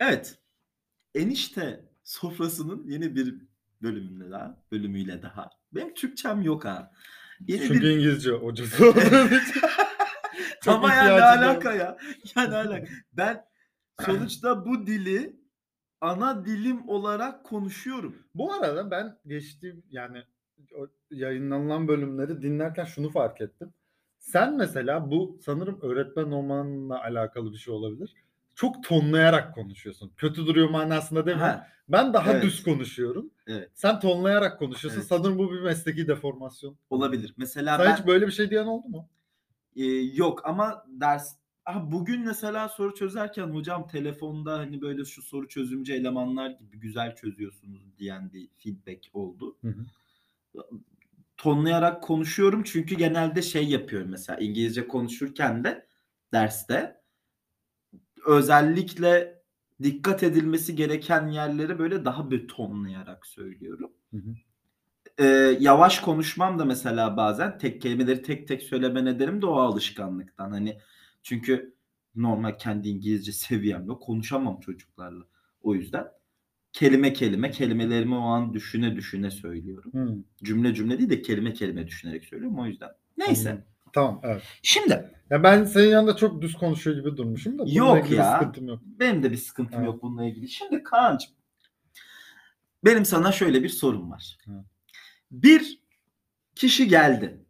Evet. Enişte sofrasının yeni bir bölümüyle daha, bölümüyle daha. Benim Türkçem yok ha. Yeni Çünkü bir İngilizce hocası için. Ama ya ne alaka ya? Ya ne alaka? Ben sonuçta bu dili ana dilim olarak konuşuyorum. Bu arada ben geçtiğim yani o yayınlanılan bölümleri dinlerken şunu fark ettim. Sen mesela bu sanırım öğretmen olmanla alakalı bir şey olabilir. Çok tonlayarak konuşuyorsun. Kötü duruyor manasında demiyorum. Ha, Ben daha Evet. düz konuşuyorum. evet. Sen tonlayarak konuşuyorsun. Evet. Sanırım bu bir mesleki deformasyon. Olabilir. Mesela Sen ben hiç böyle bir şey diyen oldu mu? Ee, yok ama ders Aha, bugün mesela soru çözerken hocam telefonda hani böyle şu soru çözümcü elemanlar gibi güzel çözüyorsunuz diyen bir feedback oldu. Hı hı. Tonlayarak konuşuyorum çünkü genelde şey yapıyorum mesela İngilizce konuşurken de derste özellikle dikkat edilmesi gereken yerleri böyle daha bir tonlayarak söylüyorum. Hı hı. Ee, yavaş konuşmam da mesela bazen tek kelimeleri tek tek söyleme nedenim de o alışkanlıktan. Hani çünkü normal kendi İngilizce seviyemle konuşamam çocuklarla. O yüzden kelime kelime kelimelerimi o an düşüne düşüne söylüyorum. Hı. Cümle cümle değil de kelime kelime düşünerek söylüyorum o yüzden. Neyse. Anladım. Tamam evet. Şimdi Ya ben senin yanında çok düz konuşuyor gibi durmuşum da. Yok ya. sıkıntım yok. benim de bir sıkıntım Evet. yok bununla ilgili. Şimdi Kaan'cığım benim sana şöyle bir sorum var. Evet. Bir kişi geldi.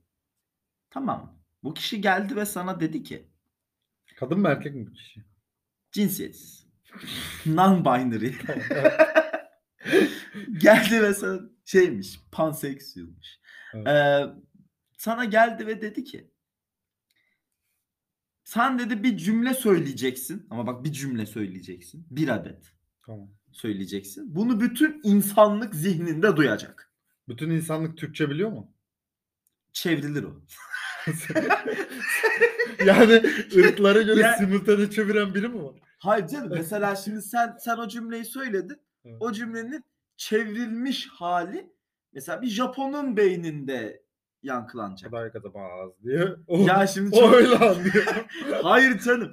Tamam? Bu kişi geldi ve sana dedi ki Kadın mı erkek mi bu kişi? cinsiyetsiz. Non-binary. Geldi ve sana şeymiş, panseksüelmiş. Evet. Ee, sana geldi ve dedi ki sen dedi bir cümle söyleyeceksin ama bak bir cümle söyleyeceksin. Bir adet Tamam. söyleyeceksin. Bunu bütün insanlık zihninde duyacak. Bütün insanlık Türkçe biliyor mu? Çevrilir o. yani ırklara göre Ya- simultane çeviren biri mi var? Hayır canım mesela şimdi sen sen o cümleyi söyledin. Evet. O cümlenin çevrilmiş hali mesela bir Japon'un beyninde yankılanacak. Kadar bazı diye. O, Ya şimdi o çok... öyle anlıyor. Hayır canım.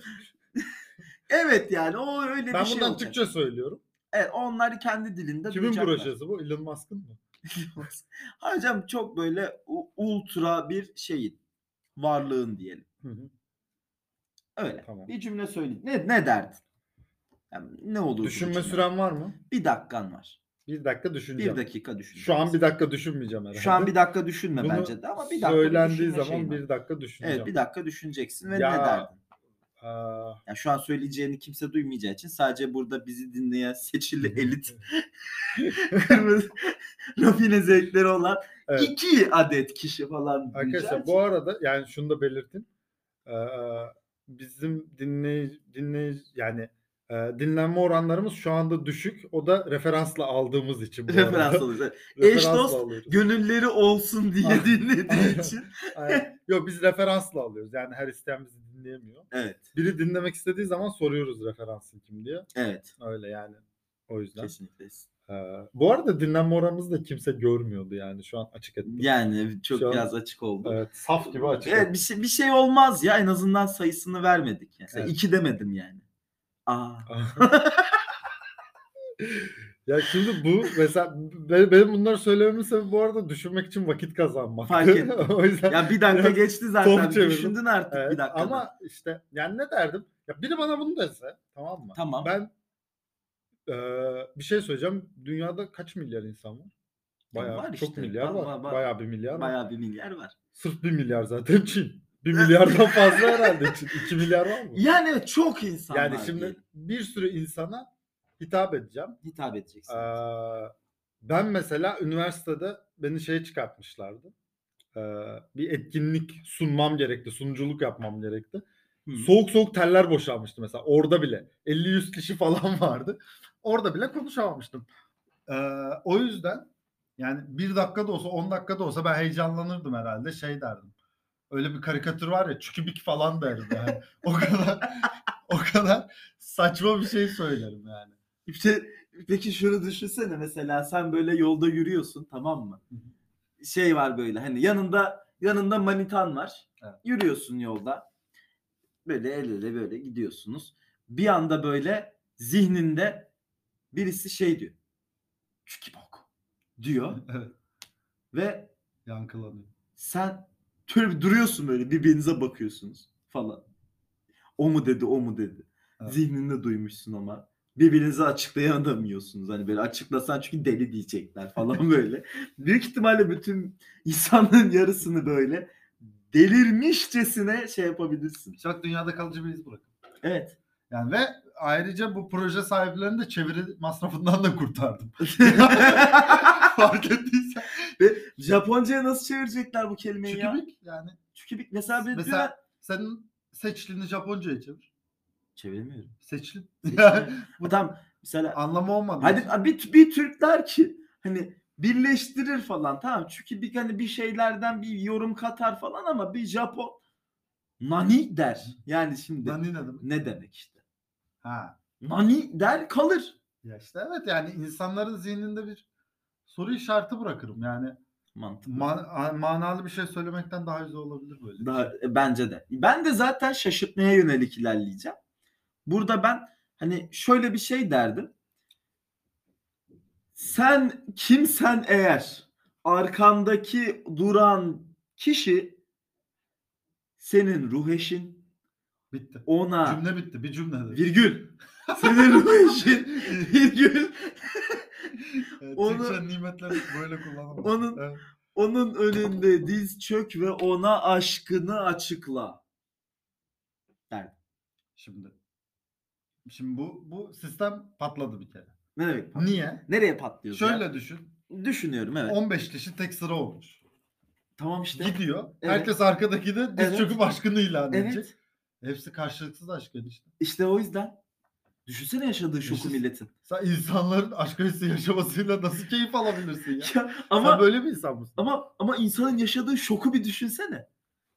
evet yani o öyle ben bir şey bundan olacak. Türkçe söylüyorum. Evet onlar kendi dilinde Kimin duyacaklar. projesi bu? Elon Musk'ın mı? Hayır canım çok böyle ultra bir şeyin varlığın diyelim. Hı hı. Öyle. Tamam. Bir cümle söyle. Ne ne derdin? Yani ne olur? Düşünme süren var mı? Bir dakikan var. Bir dakika düşüneceğim. Bir dakika düşün. Şu an bir dakika düşünmeyeceğim herhalde. Şu an bir dakika düşünme Bunu bence de ama bir dakika Söylendiği zaman bir dakika düşüneceğim. Evet bir dakika düşüneceksin ve Ya- ne derdin? Aa, Yani şu an söyleyeceğini kimse duymayacağı için sadece burada bizi dinleyen seçili elit kırmızı rafine zevkleri olan evet. iki adet kişi falan Arkadaşlar bu arada yani şunu da belirtin. Ee, bizim dinley dinley yani e, dinlenme oranlarımız şu anda düşük. O da referansla aldığımız için bu referans. Referansla Eş dost alıyoruz. gönülleri olsun diye dinlediği için. Yok biz referansla alıyoruz. Yani her isteyen bizi dinleyemiyor. Evet. Biri dinlemek istediği zaman soruyoruz referansın kim diye. Evet. Öyle yani. O yüzden. Kesinlikle. Ee, bu arada dinlenme oranımızı da kimse görmüyordu yani. Şu an açık ettim. Yani çok Şu an- biraz açık oldu. Evet, saf gibi açık Evet ettim. bir şey, bir şey olmaz ya en azından sayısını vermedik. Mesela Evet. iki demedim yani. Aa. ya şimdi bu mesela be- benim bunları söylememin sebebi bu arada düşünmek için vakit kazanmak. Fark ettim. o yüzden Ya bir dakika geçti zaten. Düşündün artık Evet, bir dakika. ama işte yani ne derdim? Ya biri bana bunu dese tamam mı? Tamam. Ben eee, bir şey söyleyeceğim. Dünyada kaç milyar insan var? Ya Bayağı var çok işte. milyar var. var, var. Bayağı bir milyar var. Bayağı bir milyar var. Sırf bir milyar zaten Çin. Bir milyardan fazla herhalde Çin. İki milyar var mı? Yani evet çok insan yani var şimdi diyelim. bir sürü insana hitap edeceğim. hitap edeceksin. Ee, ben mesela üniversitede beni şeye çıkartmışlardı. Ee, bir etkinlik sunmam gerekti. Sunuculuk yapmam gerekti. Hı. Soğuk soğuk teller boşalmıştı mesela. Orada bile. 50-100 kişi falan vardı. Orada bile konuşamamıştım. Ee, o yüzden yani bir dakika da olsa 10 dakika da olsa ben heyecanlanırdım herhalde. Şey derdim. Öyle bir karikatür var ya çükübik falan derdim yani. o kadar o kadar saçma bir şey söylerim yani. İşte peki şunu düşünsene mesela sen böyle yolda yürüyorsun tamam mı? Şey var böyle hani yanında yanında manitan var. Evet. Yürüyorsun yolda. Böyle el ele böyle gidiyorsunuz. Bir anda böyle zihninde birisi şey diyor. Çünkü bok diyor Evet. ve Yankılanıyor. sen bir duruyorsun böyle birbirinize bakıyorsunuz falan. O mu dedi o mu dedi. Evet. Zihninde duymuşsun ama birbirinize açıklayamıyorsunuz. Hani böyle açıklasan çünkü deli diyecekler falan böyle. Büyük ihtimalle bütün insanlığın yarısını böyle delirmişçesine şey yapabilirsin. Çok dünyada kalıcı bir iz bırakın. Evet. Yani ve ayrıca bu proje sahiplerini de çeviri masrafından da kurtardım. Fark ettiysen. Ve Japonca'ya nasıl çevirecekler bu kelimeyi ya? Çükübik yani. Çükübik. Mesela bir Mesela senin seçlini Japonca'ya çevir. çeviremiyorum. Seçlin. Yani Bu tam mesela anlamı olmadı. hadi bir, bir Türkler ki hani birleştirir falan tamam çünkü bir hani bir şeylerden bir yorum katar falan ama bir Japon nani der. Yani şimdi Nani ne demek? ne demek işte? Ha. Nani der kalır. Ya işte evet yani insanların zihninde bir soru işareti bırakırım. Yani Mantıklı. man- manalı bir şey söylemekten daha güzel olabilir böyle. Daha, şey. e, bence de. Ben de zaten şaşırtmaya yönelik ilerleyeceğim. Burada ben hani şöyle bir şey derdim. Sen kimsen eğer arkandaki duran kişi senin ruh eşin Bitti. ona Cümle bitti. Bir cümle. de. virgül senin ruh eşin virgül Evet, onu- Türkçe nimetleri böyle kullanamam. Onun- Evet. onun önünde diz çök ve ona aşkını açıkla. derdim. Şimdi Şimdi bu bu sistem patladı bir kere. Ne demek? Niye? Nereye patlıyor? Şöyle düşün. Düşünüyorum evet. 15 kişi tek sıra olmuş. Tamam işte. Gidiyor. Evet. Herkes arkadaki de diz Evet. çöküp aşkını ilan edecek. Evet. Hepsi karşılıksız aşk işte. İşte o yüzden. Düşünsene yaşadığı şoku Düşün- milletin. Sen insanların aşk acısı yaşamasıyla nasıl keyif alabilirsin ya? Ya, Ama ama böyle bir insan mısın? ama ama insanın yaşadığı şoku bir düşünsene.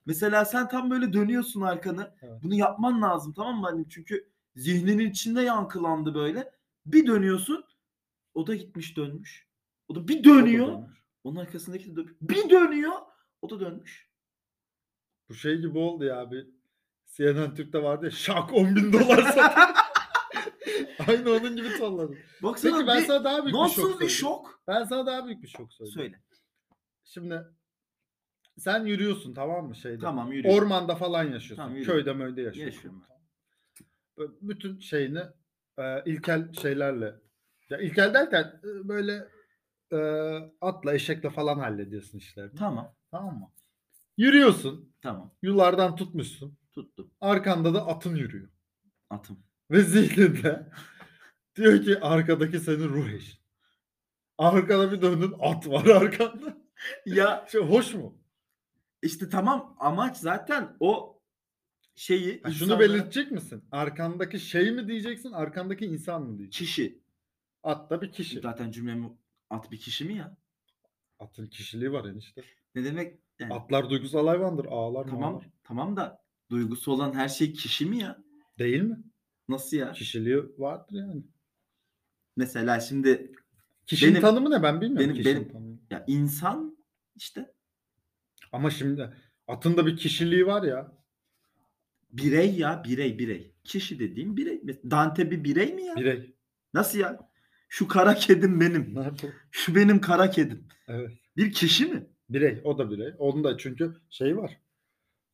Mesela sen tam böyle dönüyorsun arkanı. Evet. Bunu yapman lazım tamam mı? Hani çünkü zihninin içinde yankılandı böyle. Bir dönüyorsun. O da gitmiş dönmüş. O da bir dönüyor. Onun arkasındaki de dönmüş. Bir dönüyor. O da dönmüş. Bu şey gibi oldu ya abi. CNN Türk'te vardı ya şak 10 bin dolar satın. Aynı onun gibi tonladım. Baksana Peki ben bir- sana daha büyük bir şok nasıl bir söyleyeyim. şok? Ben sana daha büyük bir şok söyleyeyim. Söyle. Şimdi sen yürüyorsun tamam mı şeyde? Tamam yürü. Ormanda falan yaşıyorsun. Tamam, yürü. Köyde möyde yaşıyorsun. Yaşıyorum. Böyle bütün şeyini e, ilkel şeylerle ya ilkel derken e, böyle e, atla eşekle falan hallediyorsun işlerini. Tamam. Tamam mı? Yürüyorsun. Tamam. Yulardan tutmuşsun. Tuttum. Arkanda da atın yürüyor. Atım. Ve zihninde diyor ki arkadaki senin ruh eşin. Arkada bir döndün at var arkanda. Ya Şey, hoş mu? işte tamam amaç zaten o şeyi Ha, şunu insanlara- belirtecek misin? Arkandaki şey mi diyeceksin, arkandaki insan mı diyeceksin? kişi. At da bir kişi. Zaten cümlemi at bir kişi mi ya? Atın kişiliği var enişte. Ne demek? Yani, Atlar duygusal hayvandır. Ağlar mı tamam tamam da duygusu olan her şey kişi mi ya? Değil mi? Nasıl ya? Kişiliği vardır yani. Mesela şimdi Kişinin Benim- tanımı ne ben bilmiyorum benim- kişinin benim- tanımını. ya insan işte Ama şimdi atın da bir kişiliği var ya. birey ya birey birey. Kişi dediğim birey. Dante bir birey mi ya? Birey. Nasıl ya? Şu kara kedim benim. Nerede? Şu benim kara kedim. Evet. Bir kişi mi? Birey. O da birey. Onun da çünkü şey var.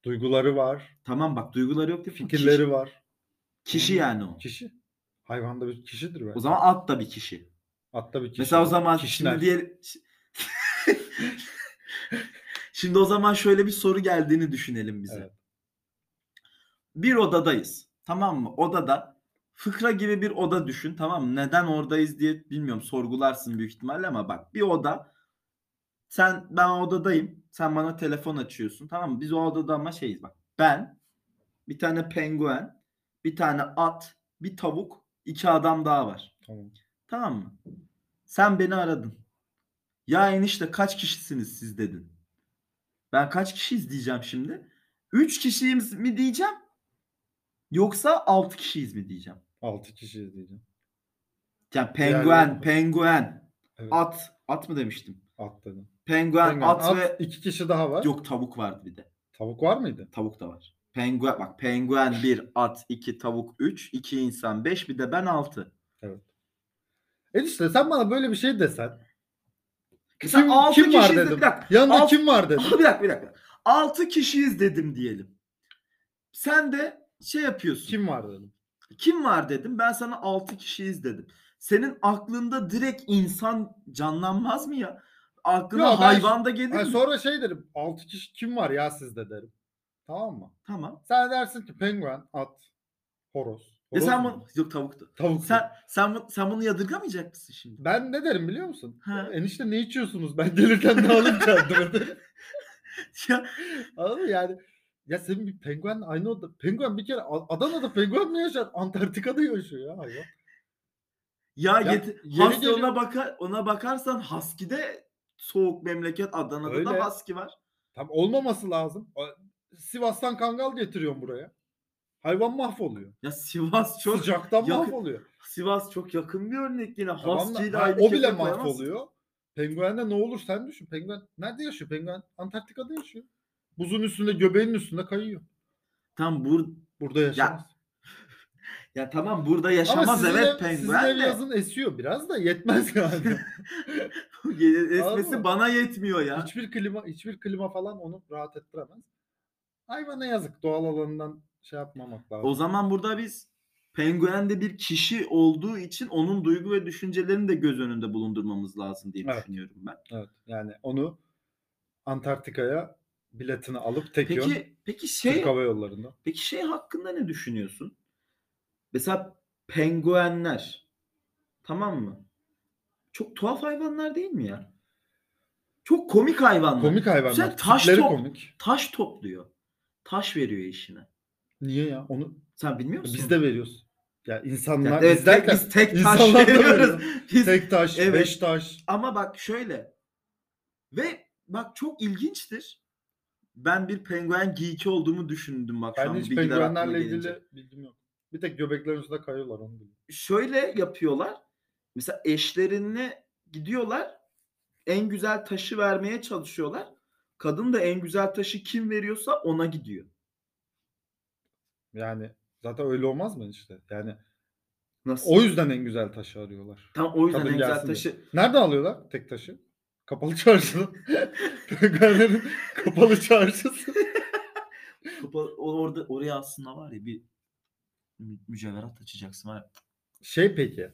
Duyguları var. Tamam bak duyguları yok değil? Fikirleri Kişi, var. kişi yani o. Kişi. Hayvanda bir kişidir O bence. zaman at da bir kişi. Atta bir kişi. Mesela o zaman Kişiler. şimdi diğer Şimdi o zaman şöyle bir soru geldiğini düşünelim bize. Evet. Bir odadayız. Tamam mı? Odada fıkra gibi bir oda düşün. Tamam mı? Neden oradayız diye bilmiyorum. Sorgularsın büyük ihtimalle ama bak bir oda. Sen ben odadayım. Sen bana telefon açıyorsun. Tamam mı? Biz o odada ama şeyiz bak. Ben bir tane penguen, bir tane at, bir tavuk, iki adam daha var. Tamam. Tamam mı? Sen beni aradın. Ya enişte kaç kişisiniz siz dedin. Ben kaç kişiyiz diyeceğim şimdi. 3 kişiyiz mi diyeceğim? Yoksa 6 kişiyiz mi diyeceğim. 6 kişi diyeceğim. Yani penguen, mi? penguen, Evet. at, at mı demiştim? At dedim. Penguen, Penguen, at, at, ve iki kişi daha var. yok tavuk vardı bir de. Tavuk var mıydı? Tavuk da var. Penguen bak penguen 1, at 2, tavuk 3, 2 insan 5 bir de ben 6. Enişte sen bana böyle bir şey desen. Sen Kim, altı kim var dedim. bir dakika. Yanında Alt- kim var dedim. bir dakika bir dakika. 6 kişiyiz dedim diyelim. Sen de şey yapıyorsun. Kim var dedim. Kim var dedim. Ben sana 6 kişiyiz dedim. Senin aklında direkt insan canlanmaz mı ya? Aklına Yo, ben- hayvan da gelir Ha, mi? sonra şey derim. 6 kişi kim var ya sizde derim. Tamam mı? Tamam. Sen dersin ki penguen, at, horoz. E Horoz sen bunu yok tavuktu. Tavuk. Sen sen sen bunu yadırgamayacak mısın şimdi? Ben ne derim biliyor musun? Ha. Enişte ne içiyorsunuz? Ben gelirken ne alayım kendime. Ya, Anladın mı? Yani ya senin bir penguen aynı oda. Penguen bir kere Adana'da penguen mi yaşar? Antarktika'da yaşıyor ya hayvan. ya, Ya, yet- Husky ona bakar ona bakarsan Husky'de soğuk memleket Adana'da Öyle. da Husky var. Tam olmaması lazım. Sivas'tan kangal getiriyorum buraya. Hayvan mahvoluyor. Ya Sivas çok Sıcaktan yakın- mahvoluyor. Sivas çok yakın bir örnek yine. Tamam da- ha, o bile mahvoluyor. Penguende ne olur sen düşün. Penguen nerede yaşıyor? Penguen Antarktika'da yaşıyor. Buzun üstünde göbeğinin üstünde kayıyor. Tam bur Burada yaşamaz. ya tamam burada Ama yaşamaz sizin evet ev, sizin ev penguen de. yazın esiyor biraz da yetmez yani. Esmesi bana yetmiyor ya. hiçbir klima hiçbir klima falan onu rahat ettiremez. Hayvana yazık doğal alanından şey yapmamak lazım. O zaman burada biz penguende bir kişi olduğu için onun duygu ve düşüncelerini de göz önünde bulundurmamız lazım diye Evet. düşünüyorum ben. Evet yani onu Antarktika'ya biletini alıp tek yön Peki peki şey Türk Hava Yolları'nda. peki şey hakkında ne düşünüyorsun? Mesela penguenler tamam mı? Çok tuhaf hayvanlar değil mi ya? Çok komik hayvanlar. Komik hayvanlar. Sen taş top- komik. Taş topluyor. Taş veriyor işine. Niye ya? Onu Sen bilmiyor musun? biz de veriyoruz. Ya insanlar Ya evet, biz tek, derken biz tek taş veriyoruz. veriyor. Biz- tek taş, Evet. beş taş. Ama bak şöyle. Ve bak çok ilginçtir. Ben bir penguen geeki olduğumu düşündüm bak Ben hiç penguenlerle gelince. ilgili bilgim yok. Bir tek göbeklerin üstünde kayıyorlar onu biliyorum. Şöyle yapıyorlar. Mesela eşlerine gidiyorlar. En güzel taşı vermeye çalışıyorlar. Kadın da en güzel taşı kim veriyorsa ona gidiyor. Yani zaten öyle olmaz mı işte? Yani Nasıl? o yüzden en güzel taşı arıyorlar. Tam o yüzden Kadın en güzel gelsin diye. taşı. Nerede alıyorlar tek taşı? Kapalı çarşıda. Penguenlerin kapalı çarşısı. O- orada oraya aslında var ya bir mü- mücevherat açacaksın var. ya. Şey peki.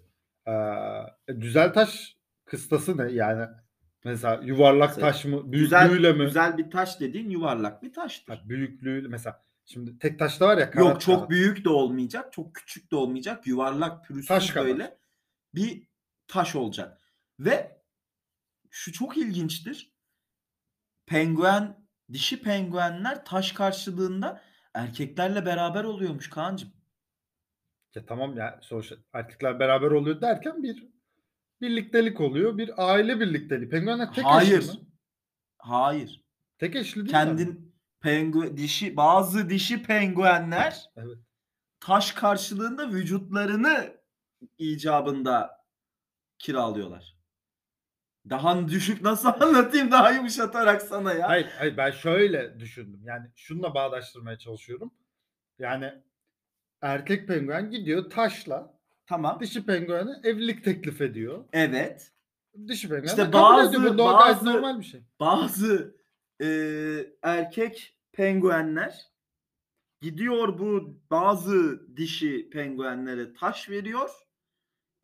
eee, düzel taş kıstası ne? Yani mesela yuvarlak Mesela taş mı? Güzel, Büyüklüğüyle mi? güzel bir taş dediğin yuvarlak bir taştır. Ha, büyüklüğü mesela şimdi tek taşta var ya Yok çok karat. büyük de olmayacak, çok küçük de olmayacak. Yuvarlak pürüzsüz Taş kadar. böyle bir taş olacak. Ve şu çok ilginçtir. Penguen, dişi penguenler taş karşılığında erkeklerle beraber oluyormuş Kaan'cığım. Ya tamam ya sonuçta erkekler beraber oluyor derken bir birliktelik oluyor. Bir aile birlikteliği. Penguenler tek Hayır. eşli mi? Hayır. Tek eşli değil mi? Kendin penguen dişi bazı dişi penguenler Evet. taş karşılığında vücutlarını icabında kiralıyorlar. Daha düşük nasıl anlatayım daha yumuşatarak sana ya. Hayır, hayır ben şöyle düşündüm. Yani şununla bağdaştırmaya çalışıyorum. Yani erkek penguen gidiyor taşla Tamam. dişi penguene evlilik teklif ediyor. Evet. Dişi penguen İşte bazı- ediyor. Bu doğal- bazı- normal bir şey. Bazı e, erkek penguenler gidiyor bu bazı dişi penguenlere taş veriyor.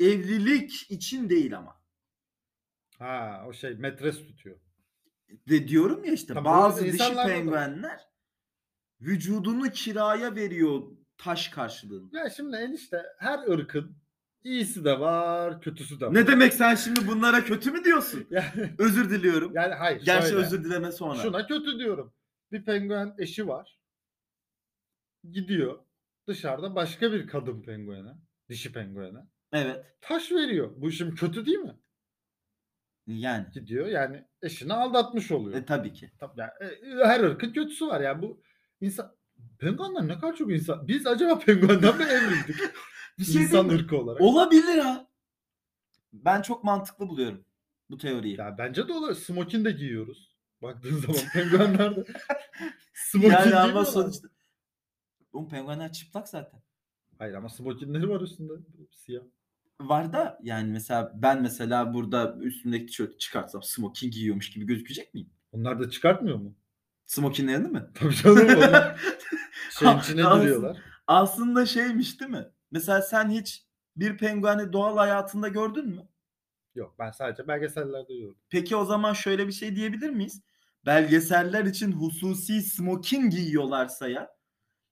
Evlilik için değil ama. Ha o şey metres tutuyor. De diyorum ya işte Tabii bazı dişi penguenler vücudunu kiraya veriyor taş karşılığında. Ya şimdi enişte her ırkın iyisi de var, kötüsü de var. Ne demek sen şimdi bunlara kötü mü diyorsun? Yani, Özür diliyorum. yani hayır. Gerçi şöyle. özür dileme sonra. Şuna kötü diyorum. Bir penguen eşi var. Gidiyor dışarıda başka bir kadın penguene, dişi penguene Evet. taş veriyor. Bu şimdi kötü değil mi? Yani. Gidiyor yani eşini aldatmış oluyor. E, tabii ki. Tabii yani, e, her ırkın kötüsü var yani bu insan penguenler ne kadar çok insan. Biz acaba penguenden mi evrildik? Bir şey insan mi? ırkı olarak. Olabilir ha. Ben çok mantıklı buluyorum bu teoriyi. Ya bence de olur. Smokin de giyiyoruz. Baktığın zaman penguenler de smokin yani ama sonuçta Oğlum penguenler çıplak zaten. Hayır ama smokinleri var üstünde. Siyah. Var da yani mesela ben mesela burada üstümdeki tişörtü çıkartsam smoking giyiyormuş gibi gözükecek miyim? Onlar da çıkartmıyor mu? Smokinlerini mi? Tabii canım şeyin içine Aslında- giriyorlar. Aslında şeymiş değil mi? Mesela sen hiç bir pengueni doğal hayatında gördün mü? Yok ben sadece belgesellerde gördüm. Peki o zaman şöyle bir şey diyebilir miyiz? Belgeseller için hususi smokin giyiyorlarsa ya.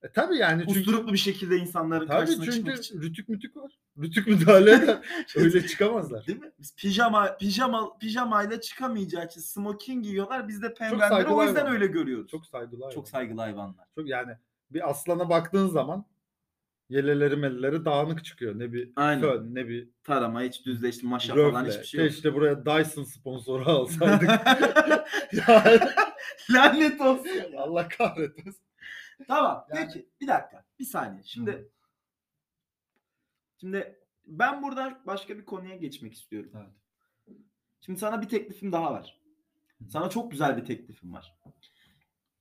E tabii yani çünkü Usturuplu bir şekilde insanların tabii karşısına çünkü çıkmak için. rütük mütük var. Rütük müdahale eder. Öyle çıkamazlar. Değil mi? Biz pijama pijama pijamayla çıkamayacağı için smokin giyiyorlar. Biz de penguenleri o yüzden öyle görüyoruz. Çok saygılar. Çok var. saygılı hayvanlar. Çok yani bir aslana baktığın zaman yeleleri melleri dağınık çıkıyor. Ne bir Aynen. fön ne bir Tarama hiç düzleşti maşa falan röfle. hiçbir şey yok. Keşke buraya Dyson sponsoru alsaydık. yani Lanet olsun. Allah kahretmesin. Tamam. Yani- Peki bir dakika. Bir saniye. Şimdi şimdi ben burada başka bir konuya geçmek istiyorum. Evet. Şimdi sana bir teklifim daha var. Sana çok güzel bir teklifim var.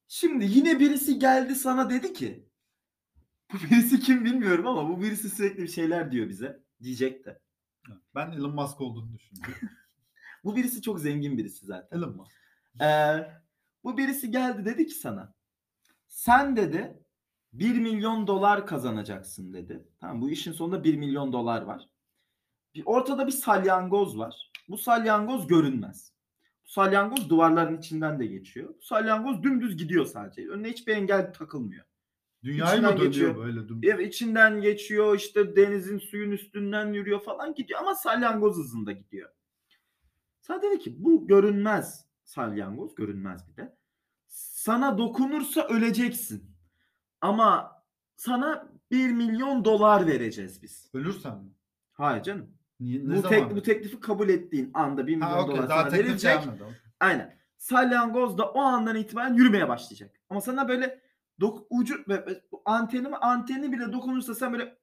Şimdi yine birisi geldi sana dedi ki bu birisi kim bilmiyorum ama bu birisi sürekli bir şeyler diyor bize. Diyecek de. Ben Elon Musk olduğunu düşünüyorum. Bu birisi çok zengin birisi zaten. Elon Musk. Ee, bu birisi geldi dedi ki sana sen dedi 1 milyon dolar kazanacaksın dedi. Tamam bu işin sonunda 1 milyon dolar var. Bir, ortada bir salyangoz var. Bu salyangoz görünmez. Bu salyangoz duvarların içinden de geçiyor. Bu salyangoz dümdüz gidiyor sadece. Önüne hiçbir engel takılmıyor. Dünyayı İçinden mı dönüyor geçiyor. böyle düm? Evet içinden geçiyor işte denizin suyun üstünden yürüyor falan gidiyor ama salyangoz hızında gidiyor. Sana dedi ki bu görünmez salyangoz görünmez bir de. Sana dokunursa öleceksin. Ama sana 1 milyon dolar vereceğiz biz. Ölürsen mi? Hayır canım. Niye, ne Bu, zaman? tek, bu teklifi kabul ettiğin anda 1 milyon ha, okey, dolar daha sana verilecek. gelmedi. Aynen. Salyangoz da o andan itibaren yürümeye başlayacak. Ama sana böyle dok ucu anteni mi anteni bile dokunursa sen böyle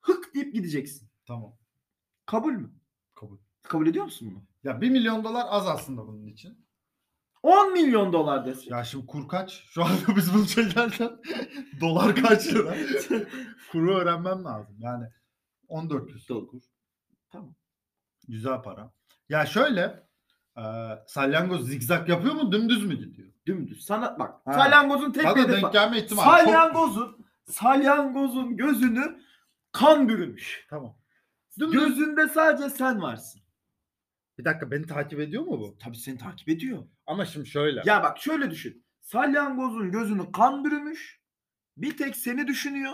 hık deyip gideceksin. Tamam. Kabul mü? Kabul. Kabul ediyor musun bunu? Ya 1 milyon dolar az aslında bunun için. 10 milyon dolar desin. Ya şimdi kur kaç? Şu anda biz bunu çekerken dolar kaç lira? Kuru öğrenmem lazım. Yani 14 küsur kur. Tamam. Güzel para. Ya şöyle e, salyangoz zigzag yapıyor mu dümdüz mü gidiyor? Dümdüz. Sana bak. Ha. Salyangozun tek bir Bana denk gelme ihtimali. Salyangozun salyangozun gözünü kan bürümüş. Tamam. Dümdüz. Gözünde sadece sen varsın. Bir dakika beni takip ediyor mu bu? Tabii seni takip ediyor. Ama şimdi şöyle. Ya bak şöyle düşün. Salyangozun gözünü kan bürümüş. Bir tek seni düşünüyor.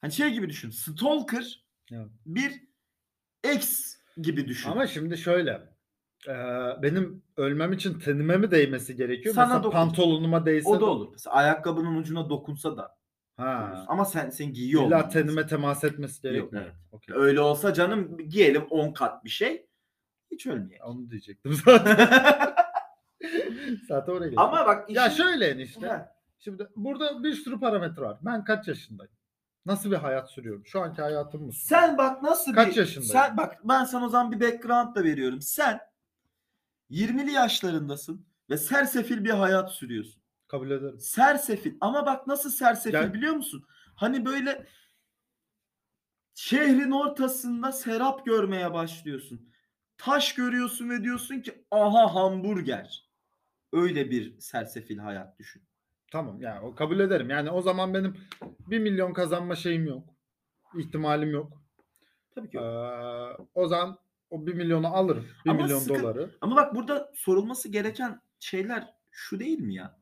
Hani şey gibi düşün. Stalker Evet. bir ex gibi düşün. Ama şimdi şöyle. e, benim ölmem için tenime mi değmesi gerekiyor? Sana Mesela dokun. pantolonuma değse o da olur. Mesela ayakkabının ucuna dokunsa da. Ha. Ama sen sen giyiyor İlla tenime temas etmesi Yok, gerekmiyor. evet. Okey. Öyle olsa canım giyelim 10 kat bir şey. Hiç ölmeyelim. Onu diyecektim zaten. zaten oraya geldim. Ama bak ya işin- şöyle enişte. Ha, Şimdi burada bir sürü parametre var. Ben kaç yaşındayım? Nasıl bir hayat sürüyorum? Şu anki hayatım mı? Sen bak nasıl Kaç bir yaşındayım? Sen bak ben sana o zaman bir background da veriyorum. Sen 20'li yaşlarındasın ve sersefil bir hayat sürüyorsun. kabul ederim. Sersefil ama bak nasıl sersefil Gel- biliyor musun? Hani böyle şehrin ortasında serap görmeye başlıyorsun. Taş görüyorsun ve diyorsun ki aha hamburger. Öyle bir sersefil hayat düşün. Tamam yani o kabul ederim. Yani o zaman benim 1 milyon kazanma şeyim yok. İhtimalim yok. Tabii ki. Ee, o zaman o 1 milyonu alırım. 1 Ama milyon sıkı- doları. Ama bak burada sorulması gereken şeyler şu değil mi ya?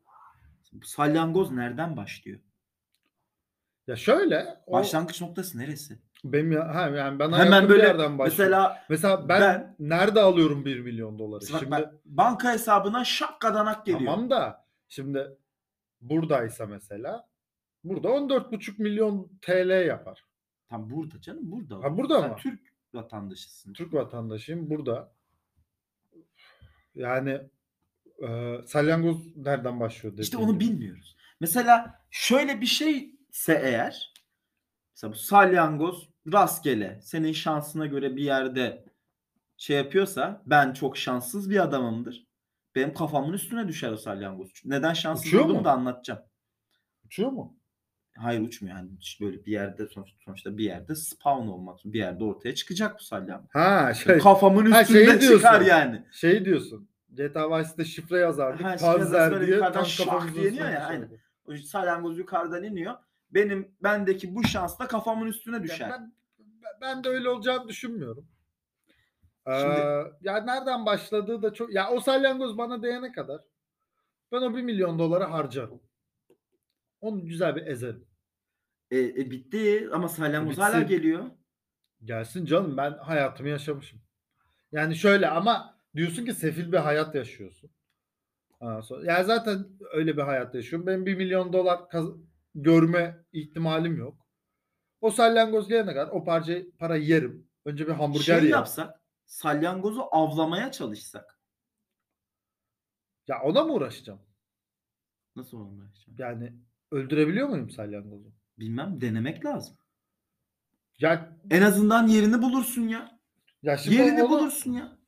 Salyangoz nereden başlıyor? Ya şöyle o Başlangıç noktası neresi? benim ya, ha, yani bana Hemen böyle yerden. Mesela Mesela ben, ben- nerede alıyorum 1 milyon doları? Şimdi bak, banka hesabına şapkadanak geliyor. tamam da şimdi buradaysa mesela burada 14,5 milyon TL yapar. Tam burada canım burada. Ha, burada Sen mı? Türk vatandaşısın. Türk vatandaşıyım burada. Yani e, salyangoz nereden başlıyor? İşte dediğin onu bilmiyoruz. Mesela şöyle bir şeyse eğer mesela bu salyangoz rastgele senin şansına göre bir yerde şey yapıyorsa ben çok şanssız bir adamımdır. Benim kafamın üstüne düşer o salyangoz. Neden şanssız Uçuyor olduğumu mu? da anlatacağım. Uçuyor mu? Hayır uçmuyor. Yani böyle bir yerde sonuç- sonuçta bir yerde spawn olmak. Bir yerde ortaya çıkacak bu salyangoz. Ha şey Kafamın Ha, üstünde şeyi diyorsun. çıkar yani. şey diyorsun. GTA Vice'de şifre yazardık. Ha, şifre böyle diye tam kafamızın diye ya, aynen. O salyangoz yukarıdan iniyor. Benim bendeki bu şans da kafamın üstüne düşer. Ben, ben de öyle olacağını düşünmüyorum. Ee, Şimdi- ya nereden başladığı da çok... Ya o salyangoz bana değene kadar ben o bir milyon doları harcarım. Onu güzel bir ezerim. E, e, bitti ama salyangoz Bitsin. hala geliyor. Gelsin canım ben hayatımı yaşamışım. Yani şöyle ama diyorsun ki sefil bir hayat yaşıyorsun. Ondan sonra, yani zaten öyle bir hayat yaşıyorum. Benim bir milyon dolar kaz- görme ihtimalim yok. O salyangoz gelene kadar o parçayı para yerim. Önce bir hamburger şey yerim. yapsak salyangozu avlamaya çalışsak. Ya ona mı uğraşacağım? Nasıl olmayacak? Yani öldürebiliyor muyum salyangozu? Bilmem denemek lazım. Ya En azından yerini bulursun ya. ya şimdi yerini onu- bulursun ya.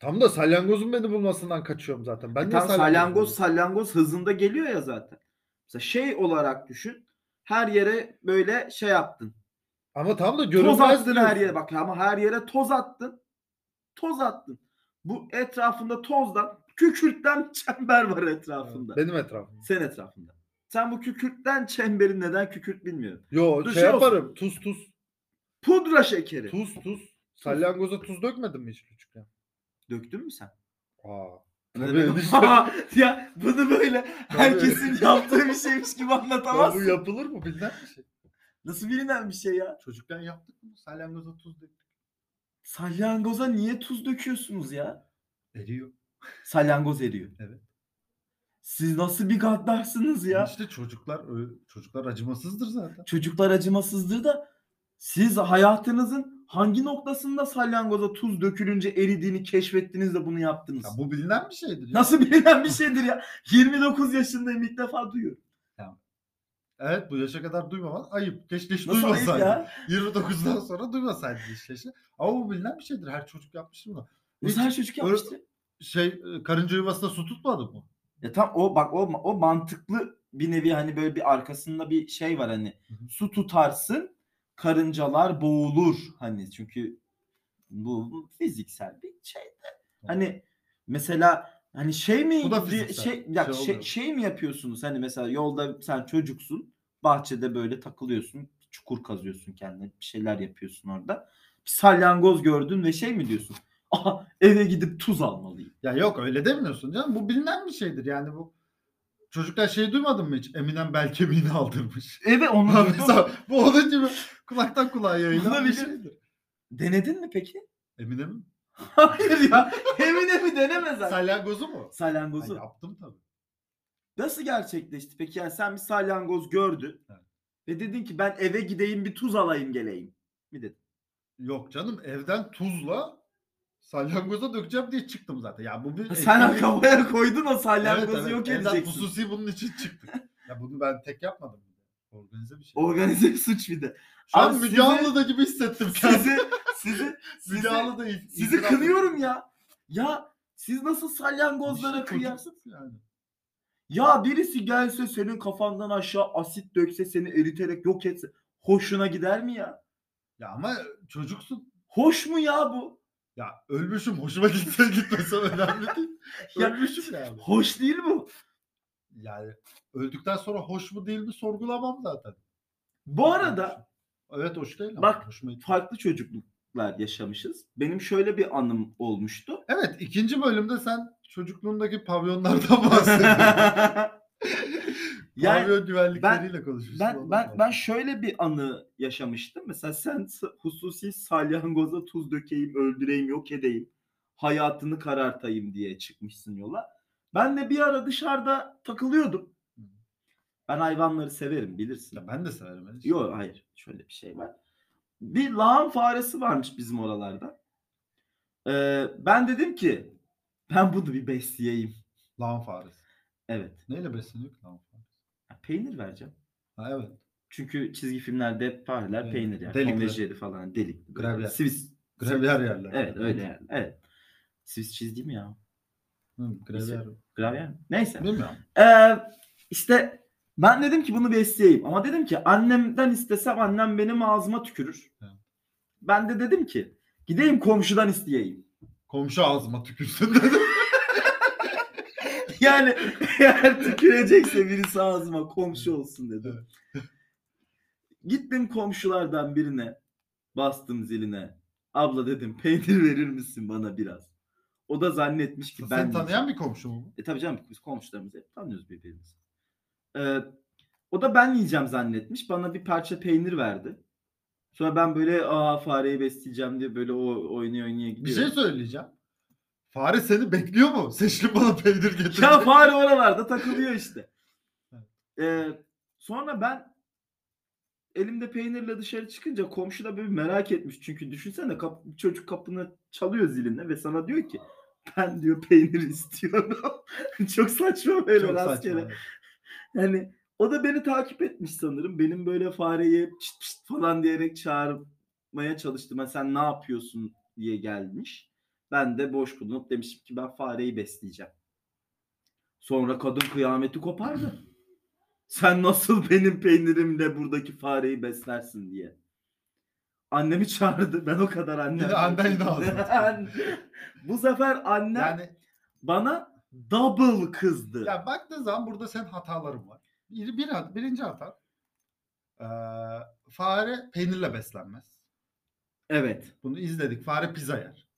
Tam da salyangozun beni bulmasından kaçıyorum zaten. Ben E niye tam salyangoz salyangoz hızında geliyor ya zaten. Mesela şey olarak düşün. Her yere böyle şey yaptın. Ama tam da Toz görünmez attın her diyorsun. yere bak ama her yere toz attın. Toz attın. Bu etrafında tozdan kükürtten çember var etrafında. Benim etrafımda. Sen etrafında. Sen bu kükürtten çemberin neden kükürt bilmiyorum. Yo Dur, şey, şey olsun. yaparım. Tuz tuz. Pudra şekeri. Tuz tuz. Salyangoza tuz dökmedin mi hiç küçükken? Döktün mü sen? Aa. Ne ya bunu böyle herkesin yaptığı bir şeymiş gibi Ya bu anlatamazsın. yapılır mı bilmem bir şey. Nasıl bilinen bir şey ya? Çocukken yaptık mı? Salyangoza tuz döktük. Salyangoza niye tuz döküyorsunuz ya? Eriyor. Salyangoz eriyor. Evet. Siz nasıl bir gaddarsınız ya? İşte çocuklar çocuklar acımasızdır zaten. Çocuklar acımasızdır da siz hayatınızın hangi noktasında salyangoza tuz dökülünce eridiğini keşfettiniz de bunu yaptınız? Ya bu bilinen bir şeydir. ya. Nasıl bilinen bir şeydir ya? 29 yaşındayım ilk defa duyuyorum. Evet bu yaşa kadar duymaman ayıp. Keşke hiç Nasıl duymasaydın. ya? 29'dan sonra duymasaydın işte. işte. Ama bu bilinen bir şeydir. Her çocuk yapmıştır bunu. Nasıl Hiç her çocuk yapmıştı? Şey e, karınca yuvasında su tutmadı mı? Ya tam o bak o o mantıklı bir nevi hani böyle bir arkasında bir şey var hani Hı hı. su tutarsın karıncalar boğulur hani çünkü bu fiziksel bir şey de hani mesela hani şey mi Bu da fiziksel. şey ya Şey şey, oluyor. şey mi yapıyorsunuz hani mesela yolda sen çocuksun bahçede böyle takılıyorsun çukur kazıyorsun kendine bir şeyler yapıyorsun orada bir salyangoz gördün ve şey mi diyorsun aha eve gidip tuz almalıyım Ya yok öyle demiyorsun canım. Bu bilinen bir şeydir. Yani bu çocuklar şey duymadın mı hiç? Eminem bel kemiğini aldırmış. eve onu duydum. Mesela bu onun gibi kulaktan kulağa yayılan bir Olabilir. şeydir. denedin mi peki Eminem'in Hayır ya. Emine mi deneme zaten. salyangozu mu? Ha, Salyangozu. yaptım tabii. Nasıl gerçekleşti peki? Yani sen bir salyangoz gördün. Evet. Ve dedin ki ben eve gideyim bir tuz alayım geleyim. Mi dedin? Yok canım evden tuzla salyangoza dökeceğim diye çıktım zaten. Ya bu bir Ha, Sen kafaya koydun o Evet, salyangozu evet. yok Evden edeceksin. hususi bunun için çıktık. ya bunu ben tek yapmadım. Organize bir şey. Organize bir suç bir de. Şu an Abi Müge sizi- Anlı'da gibi hissettim kendimi. Sizi sizi Müge sizi, it- sizi kınıyorum ya. Ya siz nasıl salyangozlara İşte kıyarsınız? yani. Ya birisi gelse senin kafandan aşağı asit dökse seni eriterek yok etse hoşuna gider mi ya? Ya ama çocuksun. Hoş mu ya bu? Ya ölmüşüm hoşuma gitse gitmese önemli değil. Ya- ölmüşüm yani. Hoş değil bu. Yani öldükten sonra hoş mu değil mi sorgulamam zaten. Bu arada Evet hoş değil ama. Bak, farklı çocukluklar yaşamışız. Benim şöyle bir anım olmuştu. Evet ikinci bölümde sen çocukluğundaki pavyonlardan bahsediyorsun. yani Pavyon güvenlikleriyle konuşmuşsun. ben ondan ben ben bahsediyorum. şöyle bir anı yaşamıştım. Mesela sen hususi salyangoza tuz dökeyim, öldüreyim, yok edeyim, hayatını karartayım diye çıkmışsın yola. Ben de bir ara dışarıda takılıyordum. Ben hayvanları severim bilirsin. Ya ben de severim. Yok hayır şöyle bir şey var. Bir lağım faresi varmış bizim oralarda. Ee, ben dedim ki ben bunu bir besleyeyim. Lağım faresi. Evet. Neyle besleniyor ki lağım faresi? Peynir vereceğim. Ha evet. Çünkü çizgi filmlerde hep fareler Evet. peynir yer. Delikli. Tom ve Jerry falan delik. Gravyer. Swiss. Gravyer yerler. Evet öyle yani. Evet. Swiss çizgi mi ya? Hı, gravyer. Gravyer mi? Neyse. Bilmiyorum. Ee, işte Ben dedim ki bunu besleyeyim. Ama dedim ki annemden istesem annem benim ağzıma tükürür. Evet. Ben de dedim ki gideyim komşudan isteyeyim. Komşu ağzıma tükürsün dedim. Yani eğer tükürecekse birisi ağzıma komşu olsun dedim. Gittim komşulardan birine bastım ziline. Abla dedim peynir verir misin bana biraz? O da zannetmiş ki ben Seni tanıyan bir komşu mu? E tabii canım biz komşularımızı hep tanıyoruz birbirimizi. Ee, o da ben yiyeceğim zannetmiş. Bana bir parça peynir verdi. Sonra ben böyle aa fareyi besleyeceğim diye böyle o oynaya oynaya Bir gidiyorum. şey söyleyeceğim. Fare seni bekliyor mu? Seçkin bana peynir getir. Ya fare oralarda takılıyor işte. Ee, sonra ben elimde peynirle dışarı çıkınca komşu da böyle merak etmiş. Çünkü düşünsene kap- çocuk kapını çalıyor zilinle ve sana diyor ki ben diyor peynir istiyorum. Çok saçma böyle Çok rastgele. saçma. Yani o da beni takip etmiş sanırım. Benim böyle fareyi çıt çıt falan diyerek çağırmaya çalıştım. Ha, sen ne yapıyorsun diye gelmiş. Ben de boş bulunup demiştim ki ben fareyi besleyeceğim. Sonra kadın kıyameti kopardı. Sen nasıl benim peynirimle buradaki fareyi beslersin diye. Annemi çağırdı. Ben o kadar annem. Yine annen yine ağzına Bu sefer annem Yani bana double kızdı. ya baktığın zaman burada senin hataların var. Bir, bir, birinci hata. Ee, fare peynirle beslenmez. Evet. Bunu izledik. Fare pizza yer.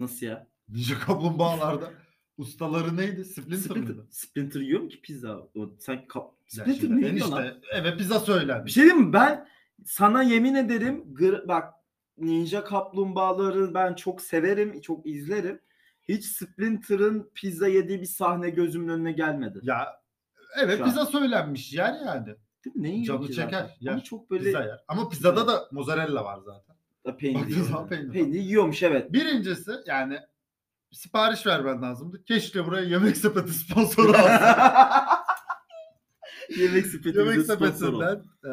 Nasıl ya? Ninja kaplumbağalarda ustaları neydi? Splinter, Splinter, mıydı? Splinter yiyor mu ki pizza? O, sanki kap... Ya Splinter şimdi ne yiyor lan? enişte eve pizza söylenmiş. Bir şey diyeyim mi? Ben sana yemin ederim gır- bak Ninja Kaplumbağaları ben çok severim, çok izlerim. Hiç Splinter'ın pizza yediği bir sahne gözümün önüne gelmedi. Ya eve Şu an. pizza söylenmiş yer yani. Değil mi? Ne yiyor Canı ki çeker, zaten? yer. Ama çok böyle Pizza yer. Ama pizzada da mozzarella var zaten. Peynir, Baktığın yiyor. zaman peynir. Peynir yiyormuş evet. Birincisi yani sipariş vermen lazımdı. Keşke buraya yemek sepeti sponsoru alsın. Yemek sepeti yemek bize sepetinden e,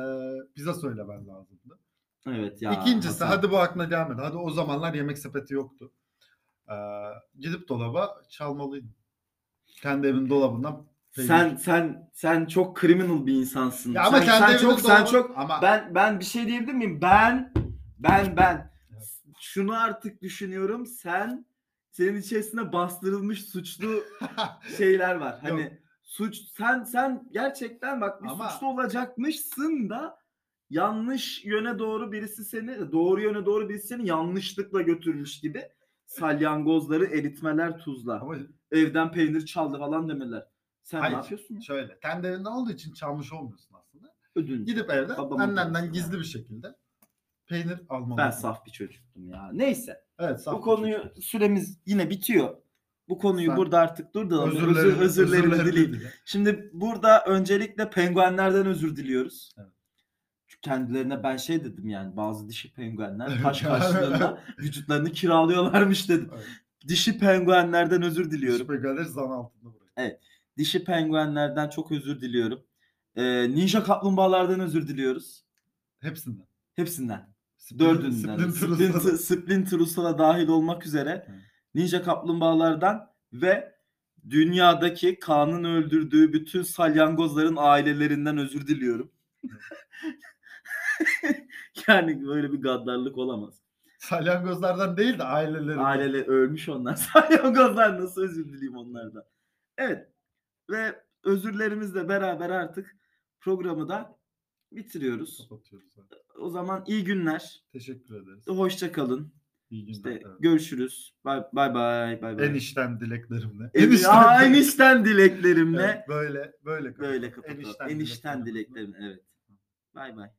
pizza söylemen lazımdı. Evet ya. İkincisi Hasan. hadi bu aklına et. Hadi o zamanlar yemek sepeti yoktu. E, gidip dolaba çalmalıydın. Kendi evin dolabından peynir. Sen sen sen çok criminal bir insansın. ya ama sen, kendi sen çok sen dolabı- çok ama Ben ben bir şey diyebilir miyim? Ben ben ben şunu artık düşünüyorum. Sen senin içerisinde bastırılmış suçlu şeyler var. Hani Yok. suç sen sen gerçekten bak bir Ama- suçlu olacakmışsın da yanlış yöne doğru birisi seni doğru yöne doğru birisi seni yanlışlıkla götürmüş gibi salyangozları eritmeler tuzla. ama Evden peynir çaldı falan demeler. Sen Hayır. ne yapıyorsun? ya? şöyle kendi evinde olduğu için çalmış olmuyorsun aslında. Ödünç. Gidip evde Babamın annenden gizli bir şekilde peynir almalı. Ben saf bir çocuktum ya. Neyse. Evet, saf Bu bir konuyu çocuk. süremiz yine bitiyor. Bu konuyu Sen- burada artık durduralım. Özür, Özürlerini- özürlerimi dileyim. dile. Şimdi burada öncelikle penguenlerden özür diliyoruz. Evet. Çünkü kendilerine ben şey dedim yani bazı dişi penguenler Evet. taş karşılığında vücutlarını kiralıyorlarmış dedim. Evet. Dişi penguenlerden özür diliyorum. Şüpheler zan altında bırak. Dişi penguenlerden çok özür diliyorum. Ee, ninja kaplumbağalardan özür diliyoruz. Hepsinden. Hepsinden. Dördünden. Splinter Splinter. Splinter Usta'da dahil olmak üzere. Ninja Kaplumbağalardan ve dünyadaki Kaan'ın öldürdüğü bütün salyangozların ailelerinden özür diliyorum. yani böyle bir gaddarlık olamaz. Salyangozlardan değil de ailelerinden. Aileler ölmüş onlar. Salyangozlar nasıl özür dileyim onlardan. Evet. Ve özürlerimizle beraber artık programı da bitiriyoruz. Kapatıyoruz. O zaman iyi günler. Teşekkür ederiz. Hoşça kalın. İyi günler. İşte evet. görüşürüz. Bay bay bay bay. bay. En içten dileklerimle. En, Aa, enişten dileklerimle Evet, böyle böyle böyle kapatalım. kapatalım. Enişten, dileklerimle. Evet. Bay bay.